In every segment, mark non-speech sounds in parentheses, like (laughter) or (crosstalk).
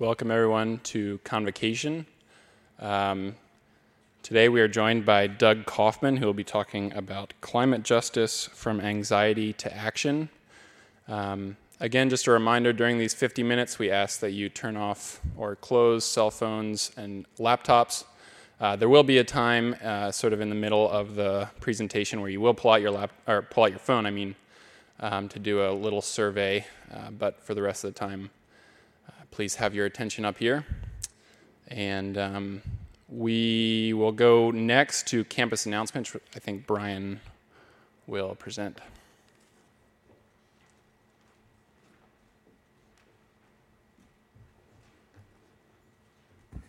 Welcome, everyone, to Convocation. Um, today, we are joined by Doug Kaufman, who will be talking about climate justice from anxiety to action. Um, again, just a reminder during these 50 minutes, we ask that you turn off or close cell phones and laptops. Uh, there will be a time, uh, sort of in the middle of the presentation, where you will pull out your lap or pull out your phone. I mean, um, to do a little survey, uh, but for the rest of the time, please have your attention up here. And um, we will go next to campus announcements. I think Brian will present.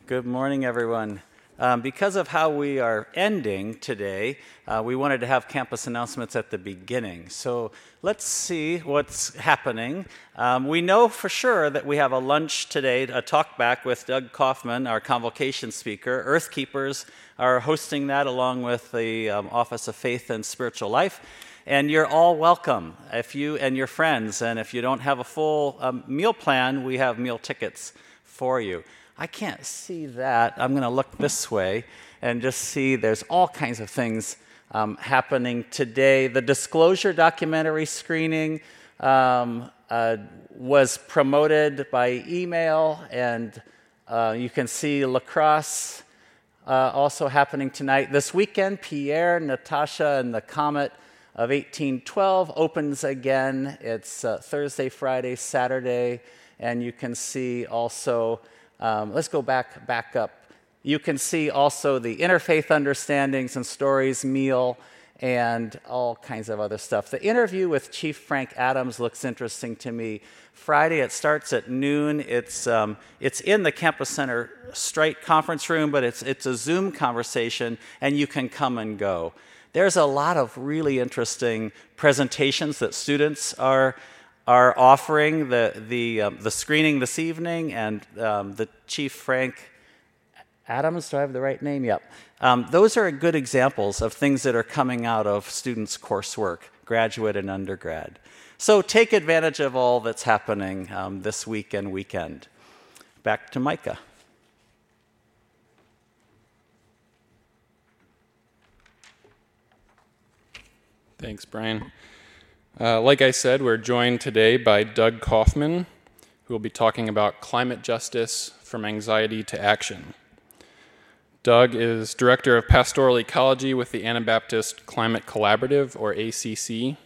Good morning, everyone. Um, because of how we are ending today, uh, we wanted to have campus announcements at the beginning. So let's see what's happening. Um, we know for sure that we have a lunch today, a talk back with Doug Kaufman, our convocation speaker. Earthkeepers are hosting that along with the um, Office of Faith and Spiritual Life. And you're all welcome if you and your friends. And if you don't have a full um, meal plan, we have meal tickets for you. I can't see that. I'm going to look this way and just see there's all kinds of things um, happening today. The disclosure documentary screening um, uh, was promoted by email, and uh, you can see lacrosse uh, also happening tonight. This weekend, Pierre, Natasha, and the Comet of 1812 opens again. It's uh, Thursday, Friday, Saturday, and you can see also. Um, let's go back, back up. You can see also the interfaith understandings and stories meal and all kinds of other stuff. The interview with Chief Frank Adams looks interesting to me. Friday, it starts at noon. It's, um, it's in the Campus Center Strite conference room, but it's, it's a Zoom conversation, and you can come and go. There's a lot of really interesting presentations that students are are offering the, the, um, the screening this evening, and um, the Chief Frank Adams, do I have the right name? Yep. Um, those are good examples of things that are coming out of students' coursework, graduate and undergrad. So take advantage of all that's happening um, this week and weekend. Back to Micah. Thanks, Brian. Uh, like I said, we're joined today by Doug Kaufman, who will be talking about climate justice from anxiety to action. Doug is Director of Pastoral Ecology with the Anabaptist Climate Collaborative, or ACC.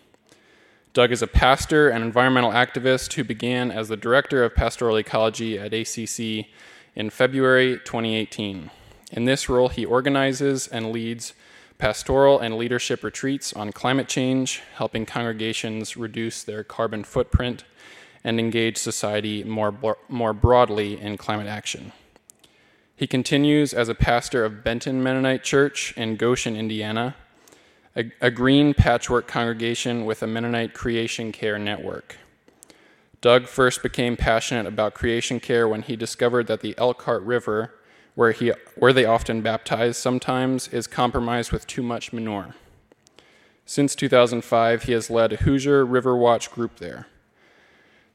Doug is a pastor and environmental activist who began as the Director of Pastoral Ecology at ACC in February 2018. In this role, he organizes and leads pastoral and leadership retreats on climate change, helping congregations reduce their carbon footprint and engage society more, more broadly in climate action. He continues as a pastor of Benton Mennonite Church in Goshen, Indiana, a, a green patchwork congregation with a Mennonite creation care network. Doug first became passionate about creation care when he discovered that the Elkhart River where, he, where they often baptize sometimes, is compromised with too much manure. Since 2005, he has led a Hoosier River Watch group there.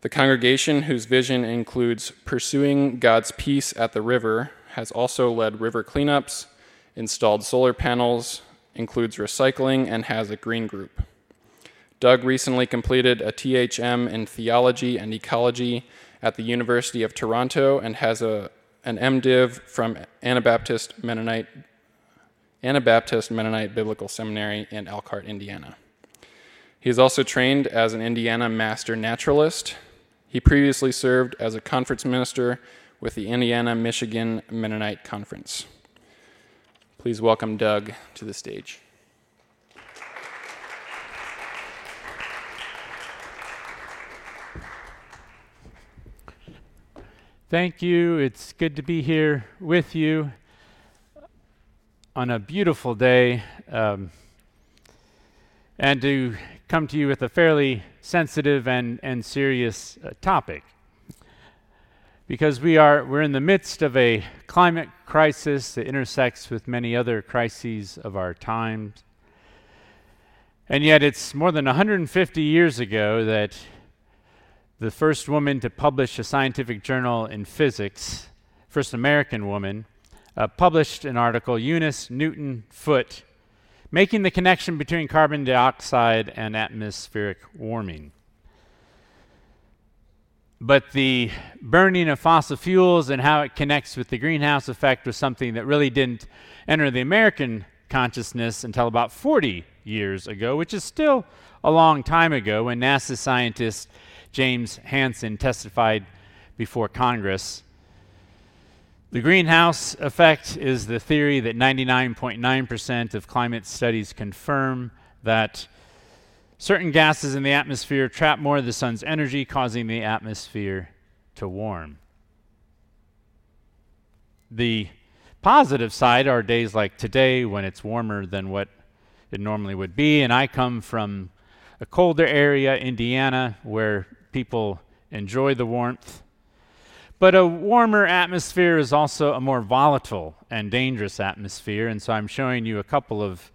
The congregation, whose vision includes pursuing God's peace at the river, has also led river cleanups, installed solar panels, includes recycling, and has a green group. Doug recently completed a THM in theology and ecology at the University of Toronto and has a an MDiv from Anabaptist Mennonite, Anabaptist Mennonite Biblical Seminary in Elkhart, Indiana. He is also trained as an Indiana Master Naturalist. He previously served as a conference minister with the Indiana Michigan Mennonite Conference. Please welcome Doug to the stage. Thank you. It's good to be here with you on a beautiful day um, and to come to you with a fairly sensitive and, and serious uh, topic. Because we are, we're in the midst of a climate crisis that intersects with many other crises of our times. And yet, it's more than 150 years ago that the first woman to publish a scientific journal in physics, first American woman, uh, published an article, Eunice Newton Foote, making the connection between carbon dioxide and atmospheric warming. But the burning of fossil fuels and how it connects with the greenhouse effect was something that really didn't enter the American consciousness until about 40 years ago, which is still a long time ago when NASA scientist James Hansen testified before Congress. The greenhouse effect is the theory that 99.9% of climate studies confirm that certain gases in the atmosphere trap more of the sun's energy, causing the atmosphere to warm. The positive side are days like today when it's warmer than what it normally would be, and I come from a colder area, Indiana, where people enjoy the warmth. But a warmer atmosphere is also a more volatile and dangerous atmosphere, and so I'm showing you a couple of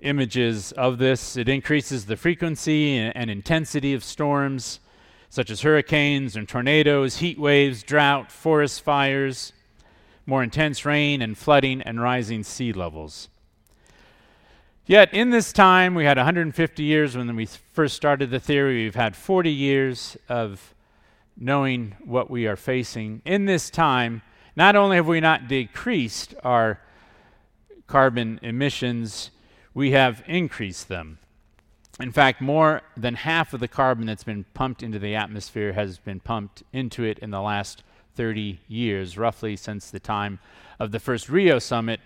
images of this. It increases the frequency and, intensity of storms, such as hurricanes and tornadoes, heat waves, drought, forest fires, more intense rain and flooding, and rising sea levels. Yet, in this time, we had 150 years when we first started the theory. We've had 40 years of knowing what we are facing. In this time, not only have we not decreased our carbon emissions, we have increased them. In fact, more than half of the carbon that's been pumped into the atmosphere has been pumped into it in the last 30 years, roughly since the time of the first Rio summit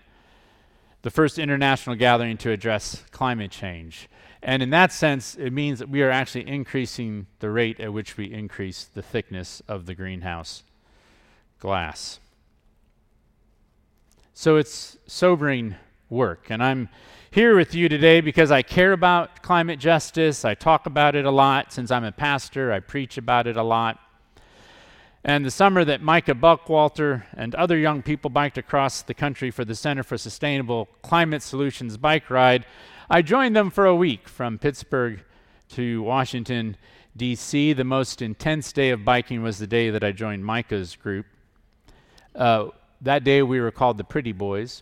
the first international gathering to address climate change. And in that sense, it means that we are actually increasing the rate at which we increase the thickness of the greenhouse glass. So it's sobering work. And I'm here with you today because I care about climate justice. I talk about it a lot. Since I'm a pastor, I preach about it a lot. And the summer that Micah Buckwalter and other young people biked across the country for the Center for Sustainable Climate Solutions bike ride, I joined them for a week from Pittsburgh to Washington, D.C. The most intense day of biking was the day that I joined Micah's group. Uh, that day we were called the Pretty Boys,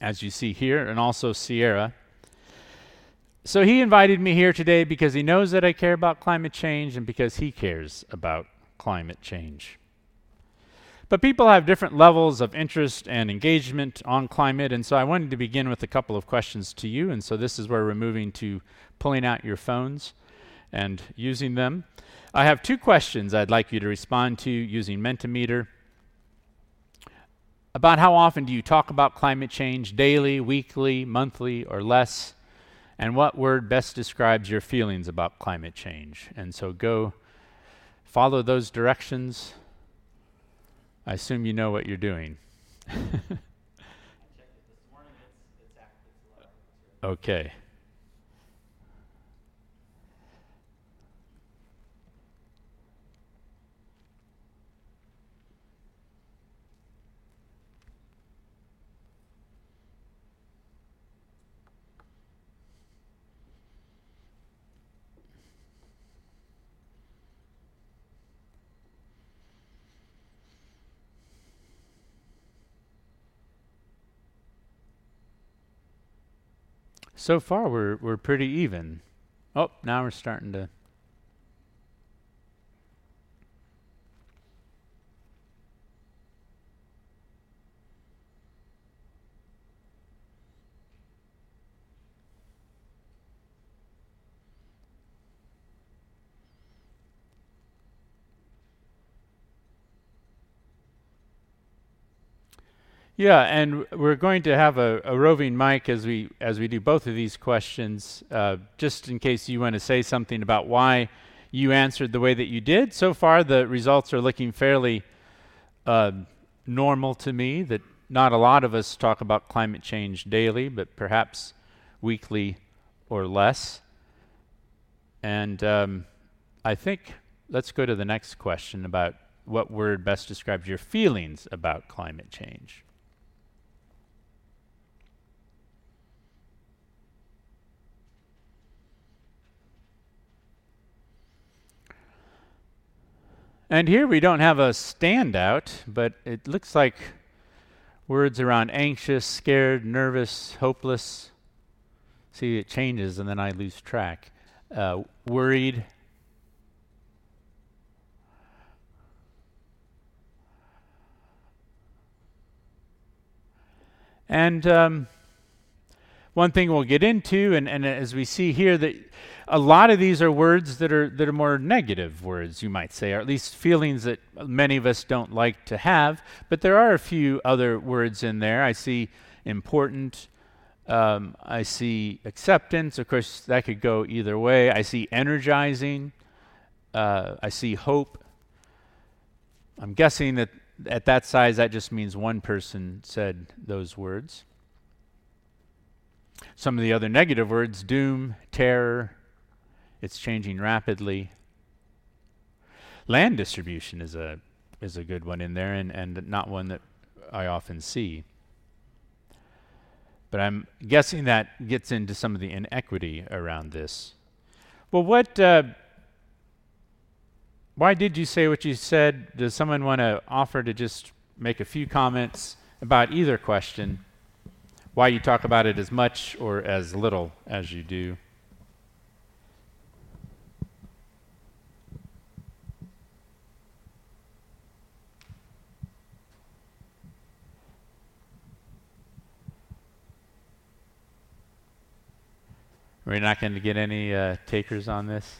as you see here, and also Sierra. So he invited me here today because he knows that I care about climate change and because he cares about climate change. But people have different levels of interest and engagement on climate, and so I wanted to begin with a couple of questions to you. And so this is where we're moving to pulling out your phones and using them. I have two questions I'd like you to respond to using Mentimeter. About how often do you talk about climate change daily, weekly, monthly, or less? And what word best describes your feelings about climate change? And so go follow those directions, I assume you know what you're doing. (laughs) okay. So far, we're we're pretty even. Oh, now we're starting to Yeah, and we're going to have a, a, roving mic as we as we do both of these questions, uh, just in case you want to say something about why you answered the way that you did. So far, the results are looking fairly uh, normal to me. That not a lot of us talk about climate change daily, but perhaps weekly or less. And um, I think let's go to the next question about what word best describes your feelings about climate change. And here we don't have a standout, but it looks like words around anxious, scared, nervous, hopeless. See, it changes and then I lose track. Uh, worried. And um, one thing we'll get into, and, and as we see here, that a lot of these are words that are that are more negative words, you might say, or at least feelings that many of us don't like to have. But there are a few other words in there. I see important. Um, I see acceptance. Of course, that could go either way. I see energizing. Uh, I see hope. I'm guessing that at that size, that just means one person said those words. Some of the other negative words doom, terror, it's changing rapidly. Land distribution is a is a good one in there and, and not one that I often see. But I'm guessing that gets into some of the inequity around this. Well, what uh, why did you say what you said? Does someone want to offer to just make a few comments about either question? Why you talk about it as much or as little as you do? We're not going to get any uh, takers on this.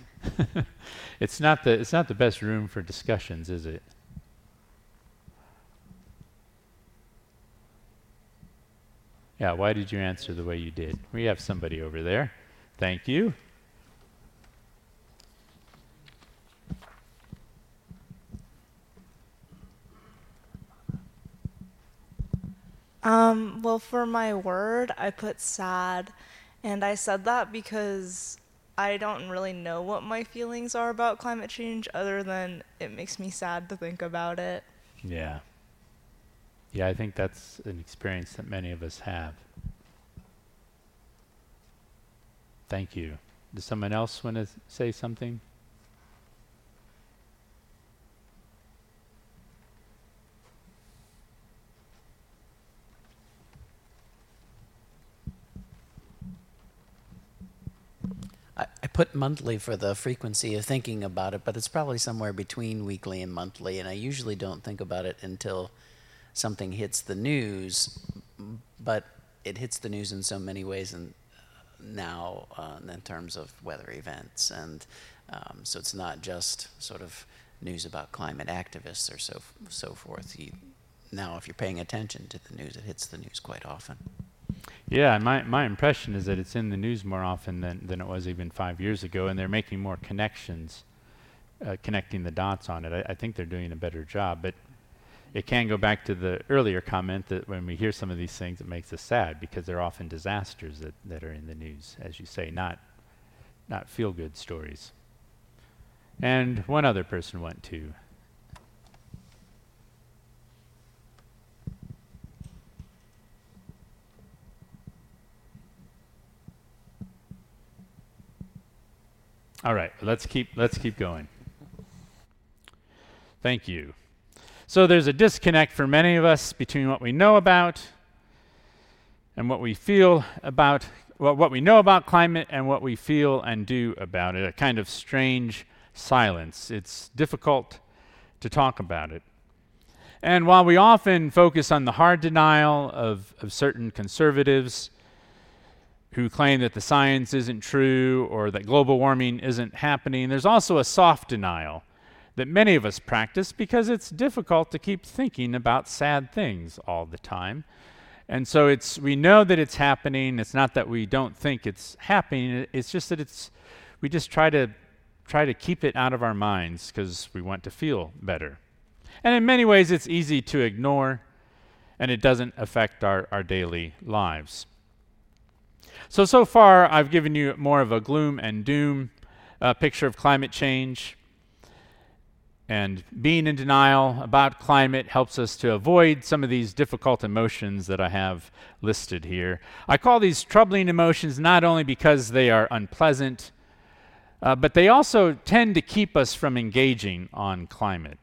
(laughs) it's not the it's not the best room for discussions, is it? Yeah, why did you answer the way you did? We have somebody over there. Thank you. Um, well, for my word, I put sad. And I said that because I don't really know what my feelings are about climate change other than it makes me sad to think about it. Yeah. Yeah, I think that's an experience that many of us have. Thank you. Does someone else want to say something? Put monthly for the frequency of thinking about it, but it's probably somewhere between weekly and monthly. And I usually don't think about it until something hits the news, but it hits the news in so many ways and now uh, in terms of weather events. And um, so it's not just sort of news about climate activists or so, so forth. You, now, if you're paying attention to the news, it hits the news quite often. Yeah, my, my impression is that it's in the news more often than, than it was even five years ago, and they're making more connections, uh, connecting the dots on it. I, I think they're doing a better job, but it can go back to the earlier comment that when we hear some of these things, it makes us sad because they're often disasters that, that are in the news, as you say, not, not feel good stories. And one other person went to All right, let's keep let's keep going. Thank you. So there's a disconnect for many of us between what we know about and what we feel about well, what we know about climate and what we feel and do about it. A kind of strange silence. It's difficult to talk about it. And while we often focus on the hard denial of, of certain conservatives, who claim that the science isn't true or that global warming isn't happening. There's also a soft denial that many of us practice because it's difficult to keep thinking about sad things all the time. And so it's we know that it's happening. It's not that we don't think it's happening. It's just that it's we just try to try to keep it out of our minds because we want to feel better. And in many ways it's easy to ignore and it doesn't affect our, our daily lives. So, so far, I've given you more of a gloom and doom uh, picture of climate change. And being in denial about climate helps us to avoid some of these difficult emotions that I have listed here. I call these troubling emotions not only because they are unpleasant, uh, but they also tend to keep us from engaging on climate.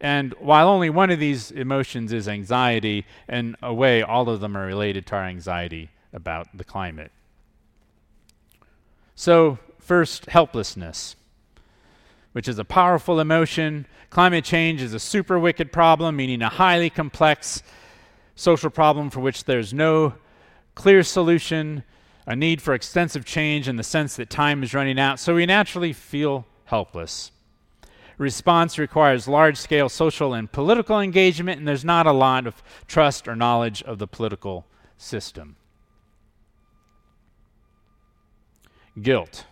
And while only one of these emotions is anxiety, in a way, all of them are related to our anxiety about the climate. So, first, helplessness, which is a powerful emotion. Climate change is a super wicked problem, meaning a highly complex social problem for which there's no clear solution, a need for extensive change in the sense that time is running out. So, we naturally feel helpless. Response requires large scale social and political engagement, and there's not a lot of trust or knowledge of the political system. Guilt.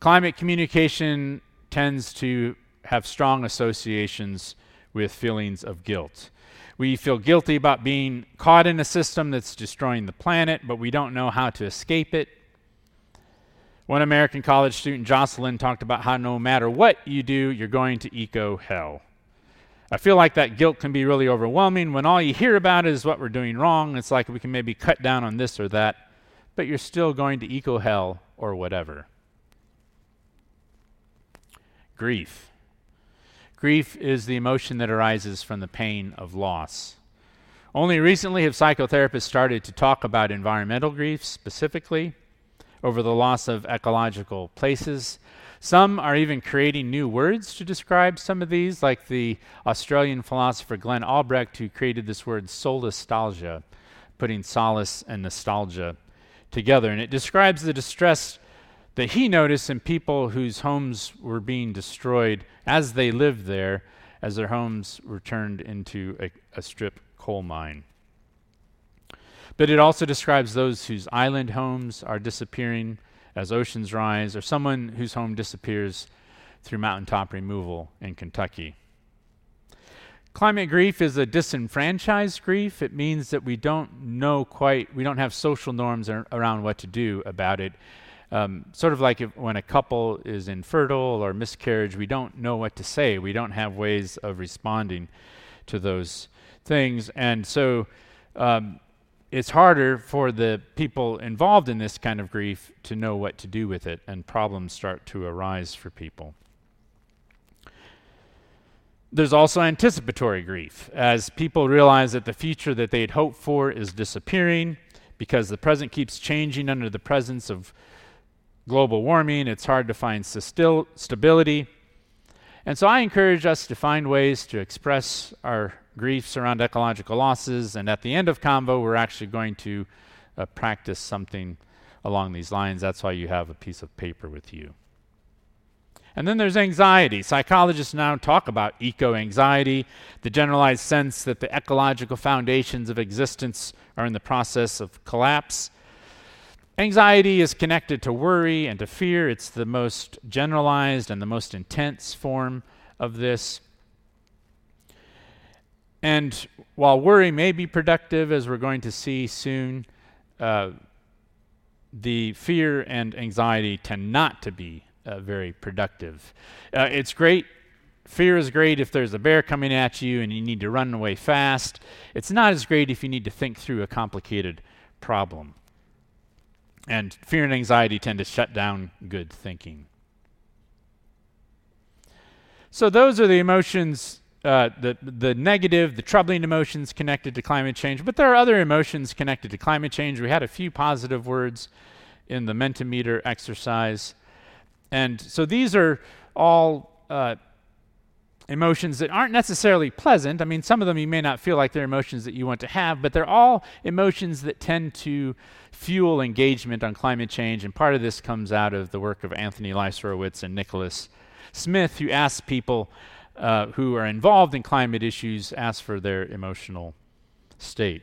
Climate communication tends to have strong associations with feelings of guilt. We feel guilty about being caught in a system that's destroying the planet, but we don't know how to escape it. One American college student, Jocelyn, talked about how no matter what you do, you're going to eco hell. I feel like that guilt can be really overwhelming when all you hear about is what we're doing wrong. It's like we can maybe cut down on this or that but you're still going to eco hell or whatever. Grief. Grief is the emotion that arises from the pain of loss. Only recently have psychotherapists started to talk about environmental grief specifically over the loss of ecological places. Some are even creating new words to describe some of these, like the Australian philosopher Glenn Albrecht, who created this word solastalgia, putting solace and nostalgia together. And it describes the distress that he noticed in people whose homes were being destroyed as they lived there, as their homes were turned into a, a strip coal mine. But it also describes those whose island homes are disappearing as oceans rise, or someone whose home disappears through mountaintop removal in Kentucky. Climate grief is a disenfranchised grief. It means that we don't know quite, we don't have social norms ar- around what to do about it. Um, sort of like if, when a couple is infertile or miscarriage, we don't know what to say. We don't have ways of responding to those things. And so um, it's harder for the people involved in this kind of grief to know what to do with it, and problems start to arise for people. There's also anticipatory grief, as people realize that the future that they'd hoped for is disappearing because the present keeps changing under the presence of global warming. It's hard to find sustil- stability. And so I encourage us to find ways to express our griefs around ecological losses. And at the end of Convo, we're actually going to uh, practice something along these lines. That's why you have a piece of paper with you. And then there's anxiety. Psychologists now talk about eco anxiety, the generalized sense that the ecological foundations of existence are in the process of collapse. Anxiety is connected to worry and to fear. It's the most generalized and the most intense form of this. And while worry may be productive, as we're going to see soon, uh, the fear and anxiety tend not to be uh, very productive. Uh, it's great. Fear is great if there's a bear coming at you and you need to run away fast. It's not as great if you need to think through a complicated problem. And fear and anxiety tend to shut down good thinking. So, those are the emotions, uh, the, the negative, the troubling emotions connected to climate change. But there are other emotions connected to climate change. We had a few positive words in the Mentimeter exercise. And so these are all uh, emotions that aren't necessarily pleasant. I mean, some of them you may not feel like they're emotions that you want to have, but they're all emotions that tend to fuel engagement on climate change. And part of this comes out of the work of Anthony Leiserowitz and Nicholas Smith, who asked people uh, who are involved in climate issues, ask for their emotional state.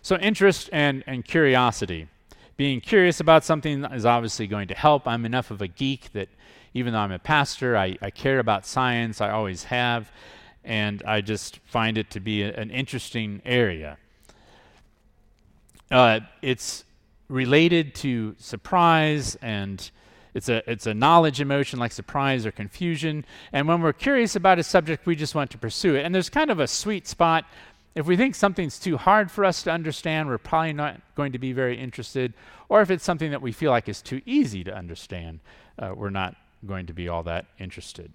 So, interest and, and curiosity being curious about something is obviously going to help. I'm enough of a geek that even though I'm a pastor, I, I care about science, I always have, and I just find it to be a, an interesting area. Uh, it's related to surprise and it's a it's a knowledge emotion like surprise or confusion and when we're curious about a subject we just want to pursue it and there's kind of a sweet spot if we think something's too hard for us to understand, we're probably not going to be very interested. Or if it's something that we feel like is too easy to understand, uh, we're not going to be all that interested.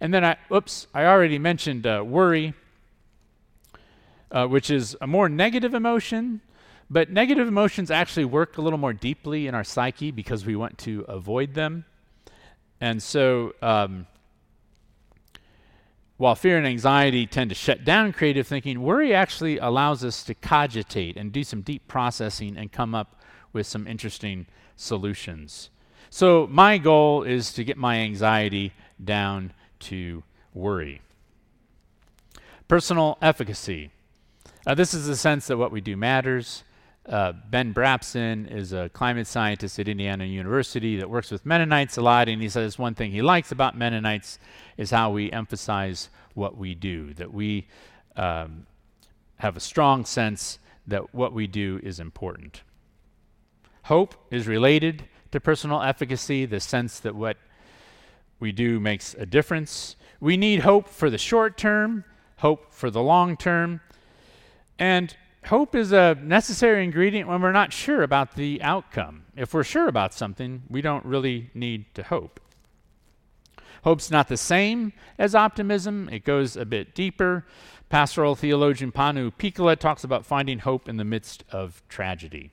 And then I, oops, I already mentioned uh, worry, uh, which is a more negative emotion, but negative emotions actually work a little more deeply in our psyche because we want to avoid them. And so, um, while fear and anxiety tend to shut down creative thinking, worry actually allows us to cogitate and do some deep processing and come up with some interesting solutions. So, my goal is to get my anxiety down to worry. Personal efficacy. Uh, this is the sense that what we do matters. Uh, ben Brabson is a climate scientist at Indiana University that works with Mennonites a lot, and he says one thing he likes about Mennonites is how we emphasize what we do, that we um, have a strong sense that what we do is important. Hope is related to personal efficacy, the sense that what we do makes a difference. We need hope for the short term, hope for the long term, and hope is a necessary ingredient when we're not sure about the outcome. If we're sure about something, we don't really need to hope. Hope's not the same as optimism, it goes a bit deeper. Pastoral theologian Panu Pihkala talks about finding hope in the midst of tragedy.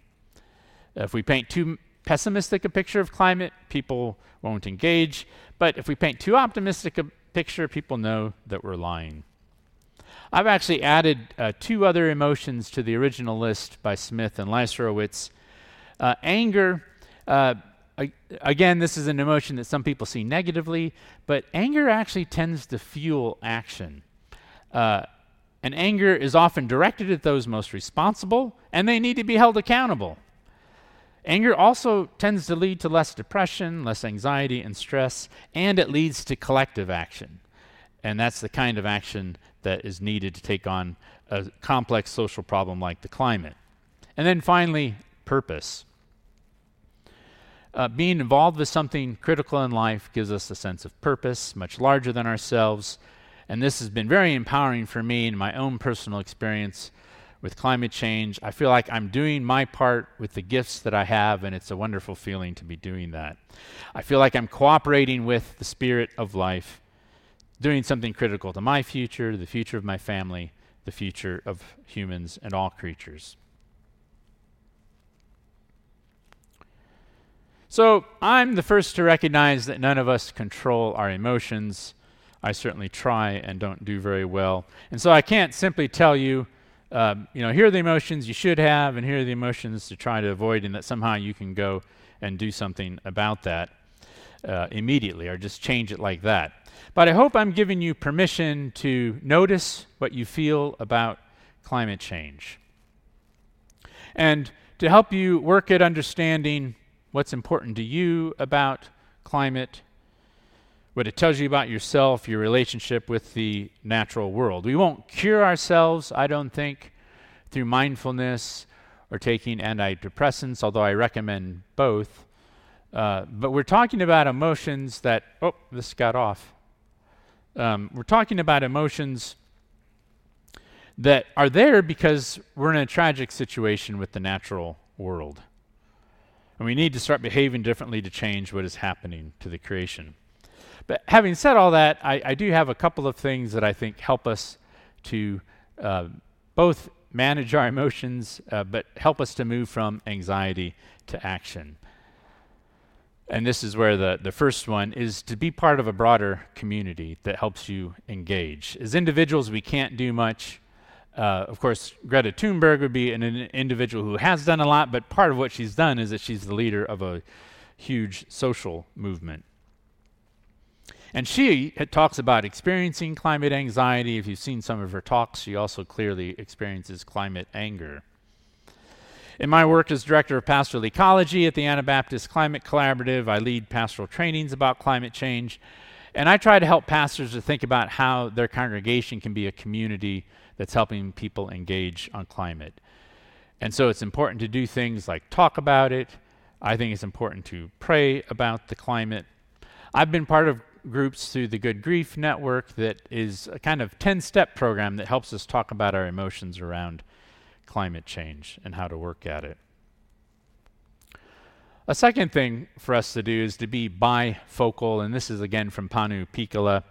If we paint too pessimistic a picture of climate, people won't engage. But if we paint too optimistic a picture, people know that we're lying. I've actually added uh, two other emotions to the original list by Smith and Leiserowitz. Uh, anger, uh, again, this is an emotion that some people see negatively, but anger actually tends to fuel action. Uh, and anger is often directed at those most responsible, and they need to be held accountable. Anger also tends to lead to less depression, less anxiety and stress, and it leads to collective action. And that's the kind of action that is needed to take on a complex social problem like the climate. And then finally, purpose. Uh, being involved with something critical in life gives us a sense of purpose, much larger than ourselves. And this has been very empowering for me in my own personal experience with climate change. I feel like I'm doing my part with the gifts that I have, and it's a wonderful feeling to be doing that. I feel like I'm cooperating with the spirit of life, doing something critical to my future, the future of my family, the future of humans and all creatures. So, I'm the first to recognize that none of us control our emotions. I certainly try and don't do very well. And so I can't simply tell you um, you know, here are the emotions you should have, and here are the emotions to try to avoid, and that somehow you can go and do something about that uh, immediately or just change it like that. But I hope I'm giving you permission to notice what you feel about climate change. And to help you work at understanding what's important to you about climate what it tells you about yourself, your relationship with the natural world. We won't cure ourselves, I don't think, through mindfulness or taking antidepressants, although I recommend both. Uh, but we're talking about emotions that, oh, this got off. Um, we're talking about emotions that are there because we're in a tragic situation with the natural world. And we need to start behaving differently to change what is happening to the creation. But having said all that, I, I do have a couple of things that I think help us to uh, both manage our emotions, uh, but help us to move from anxiety to action. And this is where the, the first one is to be part of a broader community that helps you engage. As individuals, we can't do much. Uh, of course, Greta Thunberg would be an, an individual who has done a lot, but part of what she's done is that she's the leader of a huge social movement. And she talks about experiencing climate anxiety. If you've seen some of her talks, she also clearly experiences climate anger. In my work as director of pastoral ecology at the Anabaptist Climate Collaborative, I lead pastoral trainings about climate change. And I try to help pastors to think about how their congregation can be a community that's helping people engage on climate. And so it's important to do things like talk about it. I think it's important to pray about the climate. I've been part of groups through the Good Grief Network that is a kind of 10 step program that helps us talk about our emotions around climate change and how to work at it. A second thing for us to do is to be bifocal, and this is again from Panu Pihkala.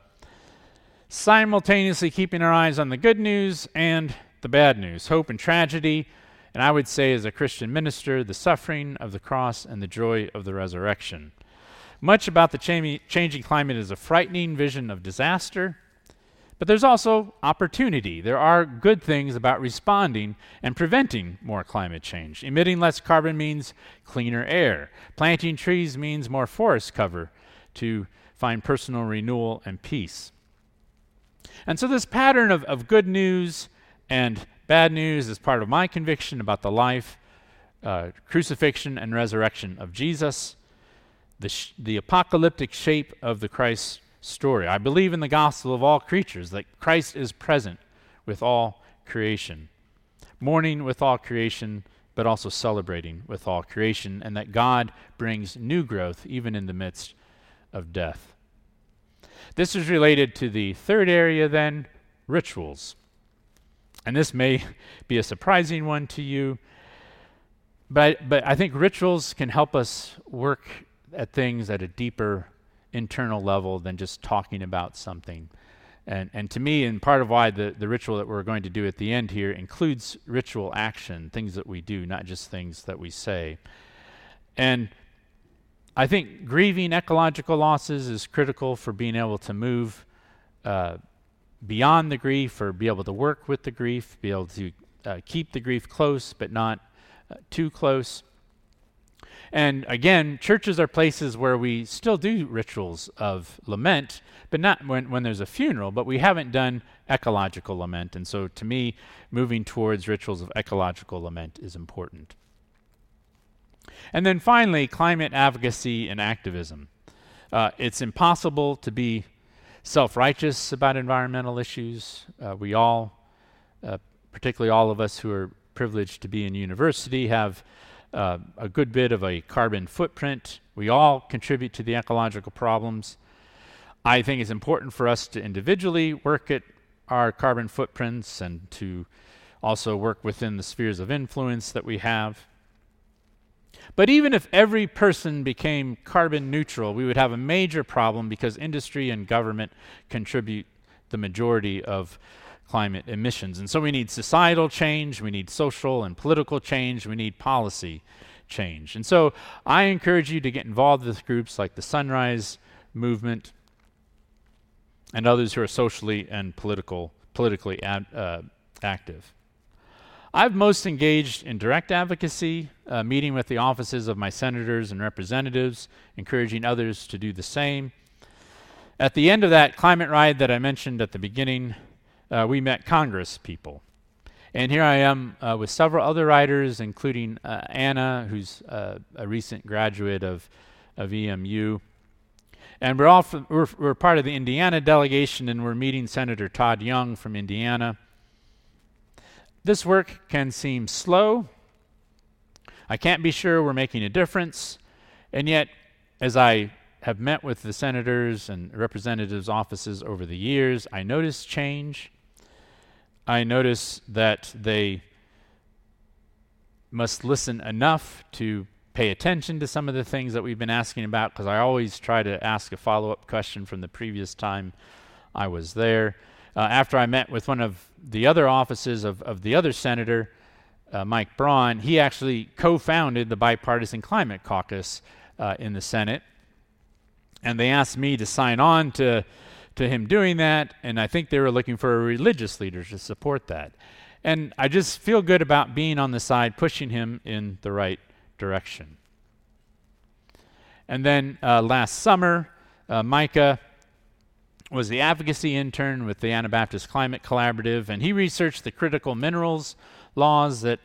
simultaneously keeping our eyes on the good news and the bad news, hope and tragedy, and I would say, as a Christian minister, the suffering of the cross and the joy of the resurrection. Much about the changing climate is a frightening vision of disaster, but there's also opportunity. There are good things about responding and preventing more climate change. Emitting less carbon means cleaner air. Planting trees means more forest cover to find personal renewal and peace. And so, this pattern of, of good news and bad news is part of my conviction about the life, uh, crucifixion, and resurrection of Jesus, the, sh- the apocalyptic shape of the Christ story. I believe in the gospel of all creatures, that Christ is present with all creation, mourning with all creation, but also celebrating with all creation, and that God brings new growth even in the midst of death. This is related to the third area, then rituals. And this may be a surprising one to you, but, but I think rituals can help us work at things at a deeper internal level than just talking about something. And, and to me, and part of why the, the ritual that we're going to do at the end here includes ritual action, things that we do, not just things that we say. And I think grieving ecological losses is critical for being able to move uh, beyond the grief or be able to work with the grief, be able to uh, keep the grief close but not uh, too close. And again, churches are places where we still do rituals of lament, but not when, when there's a funeral, but we haven't done ecological lament. And so to me, moving towards rituals of ecological lament is important. And then finally, climate advocacy and activism. Uh, it's impossible to be self righteous about environmental issues. Uh, we all, uh, particularly all of us who are privileged to be in university, have uh, a good bit of a carbon footprint. We all contribute to the ecological problems. I think it's important for us to individually work at our carbon footprints and to also work within the spheres of influence that we have. But even if every person became carbon neutral, we would have a major problem because industry and government contribute the majority of climate emissions. And so we need societal change, we need social and political change, we need policy change. And so I encourage you to get involved with groups like the Sunrise Movement and others who are socially and political, politically ad, uh, active. I've most engaged in direct advocacy, uh, meeting with the offices of my senators and representatives, encouraging others to do the same. At the end of that climate ride that I mentioned at the beginning, uh, we met Congress people. And here I am uh, with several other writers, including uh, Anna, who's uh, a recent graduate of, of EMU. And we're, all from, we're, we're part of the Indiana delegation, and we're meeting Senator Todd Young from Indiana. This work can seem slow. I can't be sure we're making a difference. And yet, as I have met with the senators and representatives' offices over the years, I notice change. I notice that they must listen enough to pay attention to some of the things that we've been asking about because I always try to ask a follow up question from the previous time I was there. Uh, after I met with one of the other offices of, of the other senator, uh, Mike Braun, he actually co founded the Bipartisan Climate Caucus uh, in the Senate. And they asked me to sign on to to him doing that, and I think they were looking for a religious leader to support that. And I just feel good about being on the side, pushing him in the right direction. And then uh, last summer, uh, Micah was the advocacy intern with the Anabaptist Climate Collaborative, and he researched the critical minerals laws that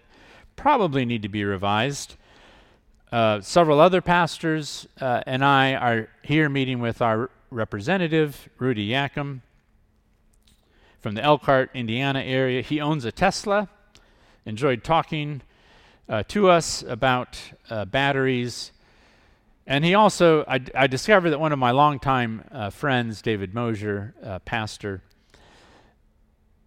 probably need to be revised. Uh, several other pastors uh, and I are here meeting with our representative, Rudy Yakym, from the Elkhart, Indiana area. He owns a Tesla, enjoyed talking uh, to us about uh, batteries. And he also, I, I, discovered that one of my longtime uh, friends, David Mosier, uh, pastor,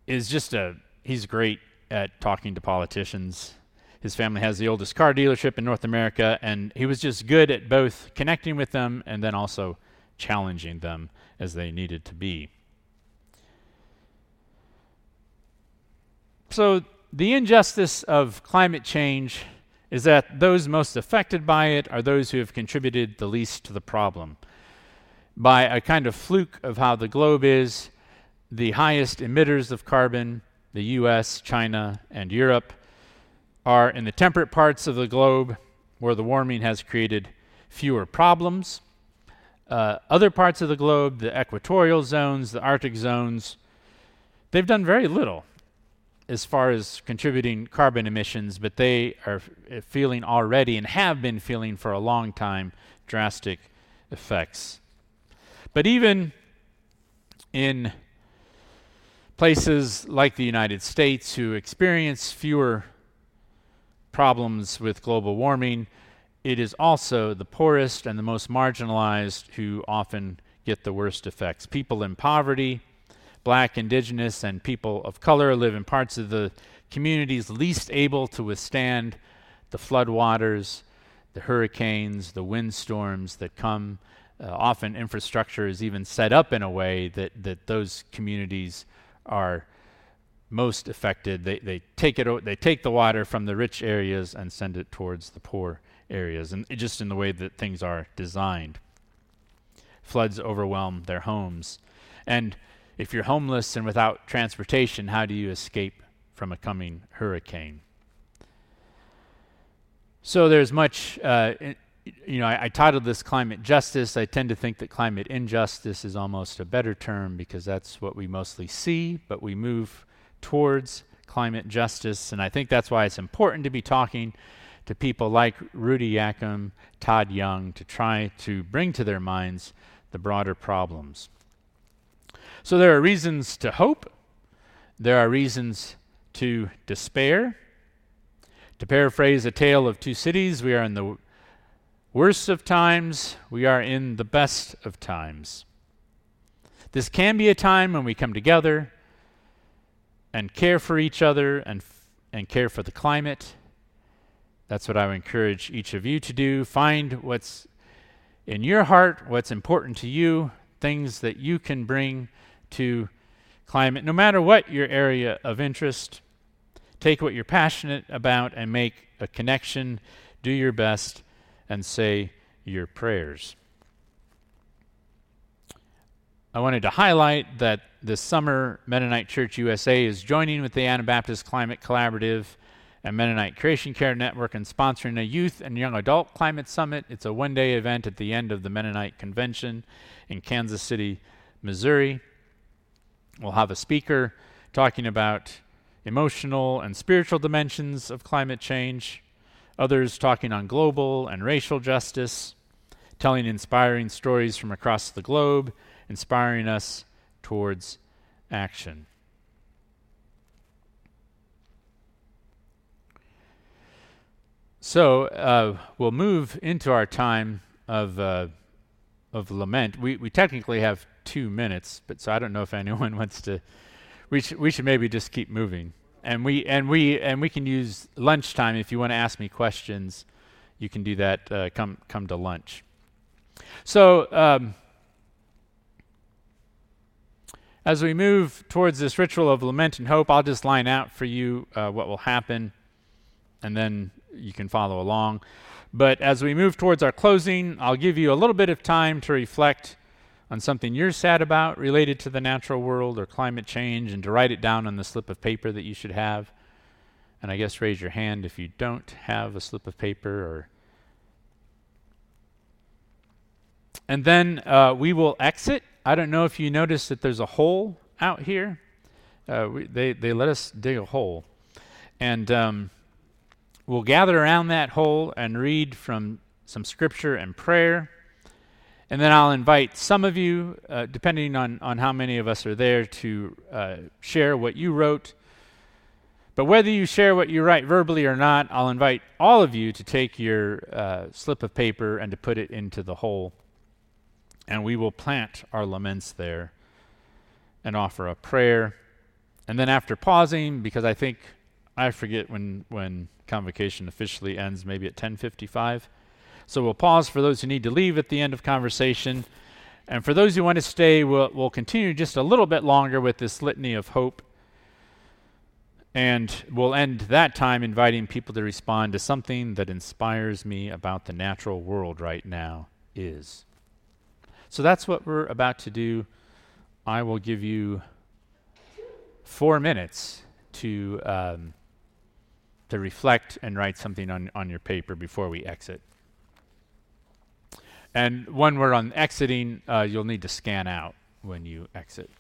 is just a, he's great at talking to politicians. His family has the oldest car dealership in North America, and he was just good at both connecting with them and then also challenging them as they needed to be. So, the injustice of climate change is that those most affected by it are those who have contributed the least to the problem. By a kind of fluke of how the globe is, the highest emitters of carbon, the US, China, and Europe, are in the temperate parts of the globe where the warming has created fewer problems uh, other parts of the globe, the equatorial zones, the Arctic zones, they've done very little as far as contributing carbon emissions, but they are f- feeling already and have been feeling for a long time drastic effects. But even in places like the United States who experience fewer problems with global warming, it is also the poorest and the most marginalized who often get the worst effects. People in poverty, black, indigenous, and people of color live in parts of the communities least able to withstand the floodwaters, the hurricanes, the windstorms that come. Uh, often infrastructure is even set up in a way that, that those communities are most affected. They, they, take it, they take the water from the rich areas and send it towards the poor areas, and just in the way that things are designed. Floods overwhelm their homes. And if you're homeless and without transportation, how do you escape from a coming hurricane? So there's much, uh, you know, I, I, titled this climate justice. I tend to think that climate injustice is almost a better term because that's what we mostly see, but we move towards climate justice. And I think that's why it's important to be talking to people like Rudy Yakym, Todd Young, to try to bring to their minds the broader problems. So there are reasons to hope, there are reasons to despair. To paraphrase a tale of two cities, we are in the worst of times, we are in the best of times. This can be a time when we come together and care for each other and, and care for the climate. That's what I would encourage each of you to do. Find what's in your heart, what's important to you, things that you can bring to climate, no matter what your area of interest. Take what you're passionate about and make a connection. Do your best and say your prayers. I wanted to highlight that this summer Mennonite Church USA is joining with the Anabaptist Climate Collaborative and Mennonite Creation Care Network and sponsoring a youth and young adult climate summit. It's a one day event at the end of the Mennonite Convention in Kansas City, Missouri. We'll have a speaker talking about emotional and spiritual dimensions of climate change, others talking on global and racial justice, telling inspiring stories from across the globe, inspiring us towards action. So uh, we'll move into our time of uh, of lament. We we technically have two minutes, but so I don't know if anyone (laughs) wants to. We should we should maybe just keep moving, and we and we and we can use lunchtime if you want to ask me questions. You can do that. Uh, come come to lunch. So. Um, as we move towards this ritual of lament and hope, I'll just line out for you uh, what will happen, and then you can follow along. But as we move towards our closing, I'll give you a little bit of time to reflect on something you're sad about related to the natural world or climate change and to write it down on the slip of paper that you should have. And I guess raise your hand if you don't have a slip of paper or. And then uh, we will exit. I don't know if you noticed that there's a hole out here. Uh, we, they, they let us dig a hole. And um, we'll gather around that hole and read from some scripture and prayer. And then I'll invite some of you, uh, depending on, on how many of us are there, to uh, share what you wrote. But whether you share what you write verbally or not, I'll invite all of you to take your uh, slip of paper and to put it into the hole. And we will plant our laments there and offer a prayer. And then after pausing, because I think I forget when, when convocation officially ends, maybe at 1055. So we'll pause for those who need to leave at the end of convocation. And for those who want to stay, we'll, we'll continue just a little bit longer with this litany of hope And we'll end that time inviting people to respond to something that inspires me about the natural world right now is. So that's what we're about to do. I will give you four minutes to um, to reflect and write something on, on your paper before we exit. And when we're on exiting, uh, you'll need to scan out when you exit.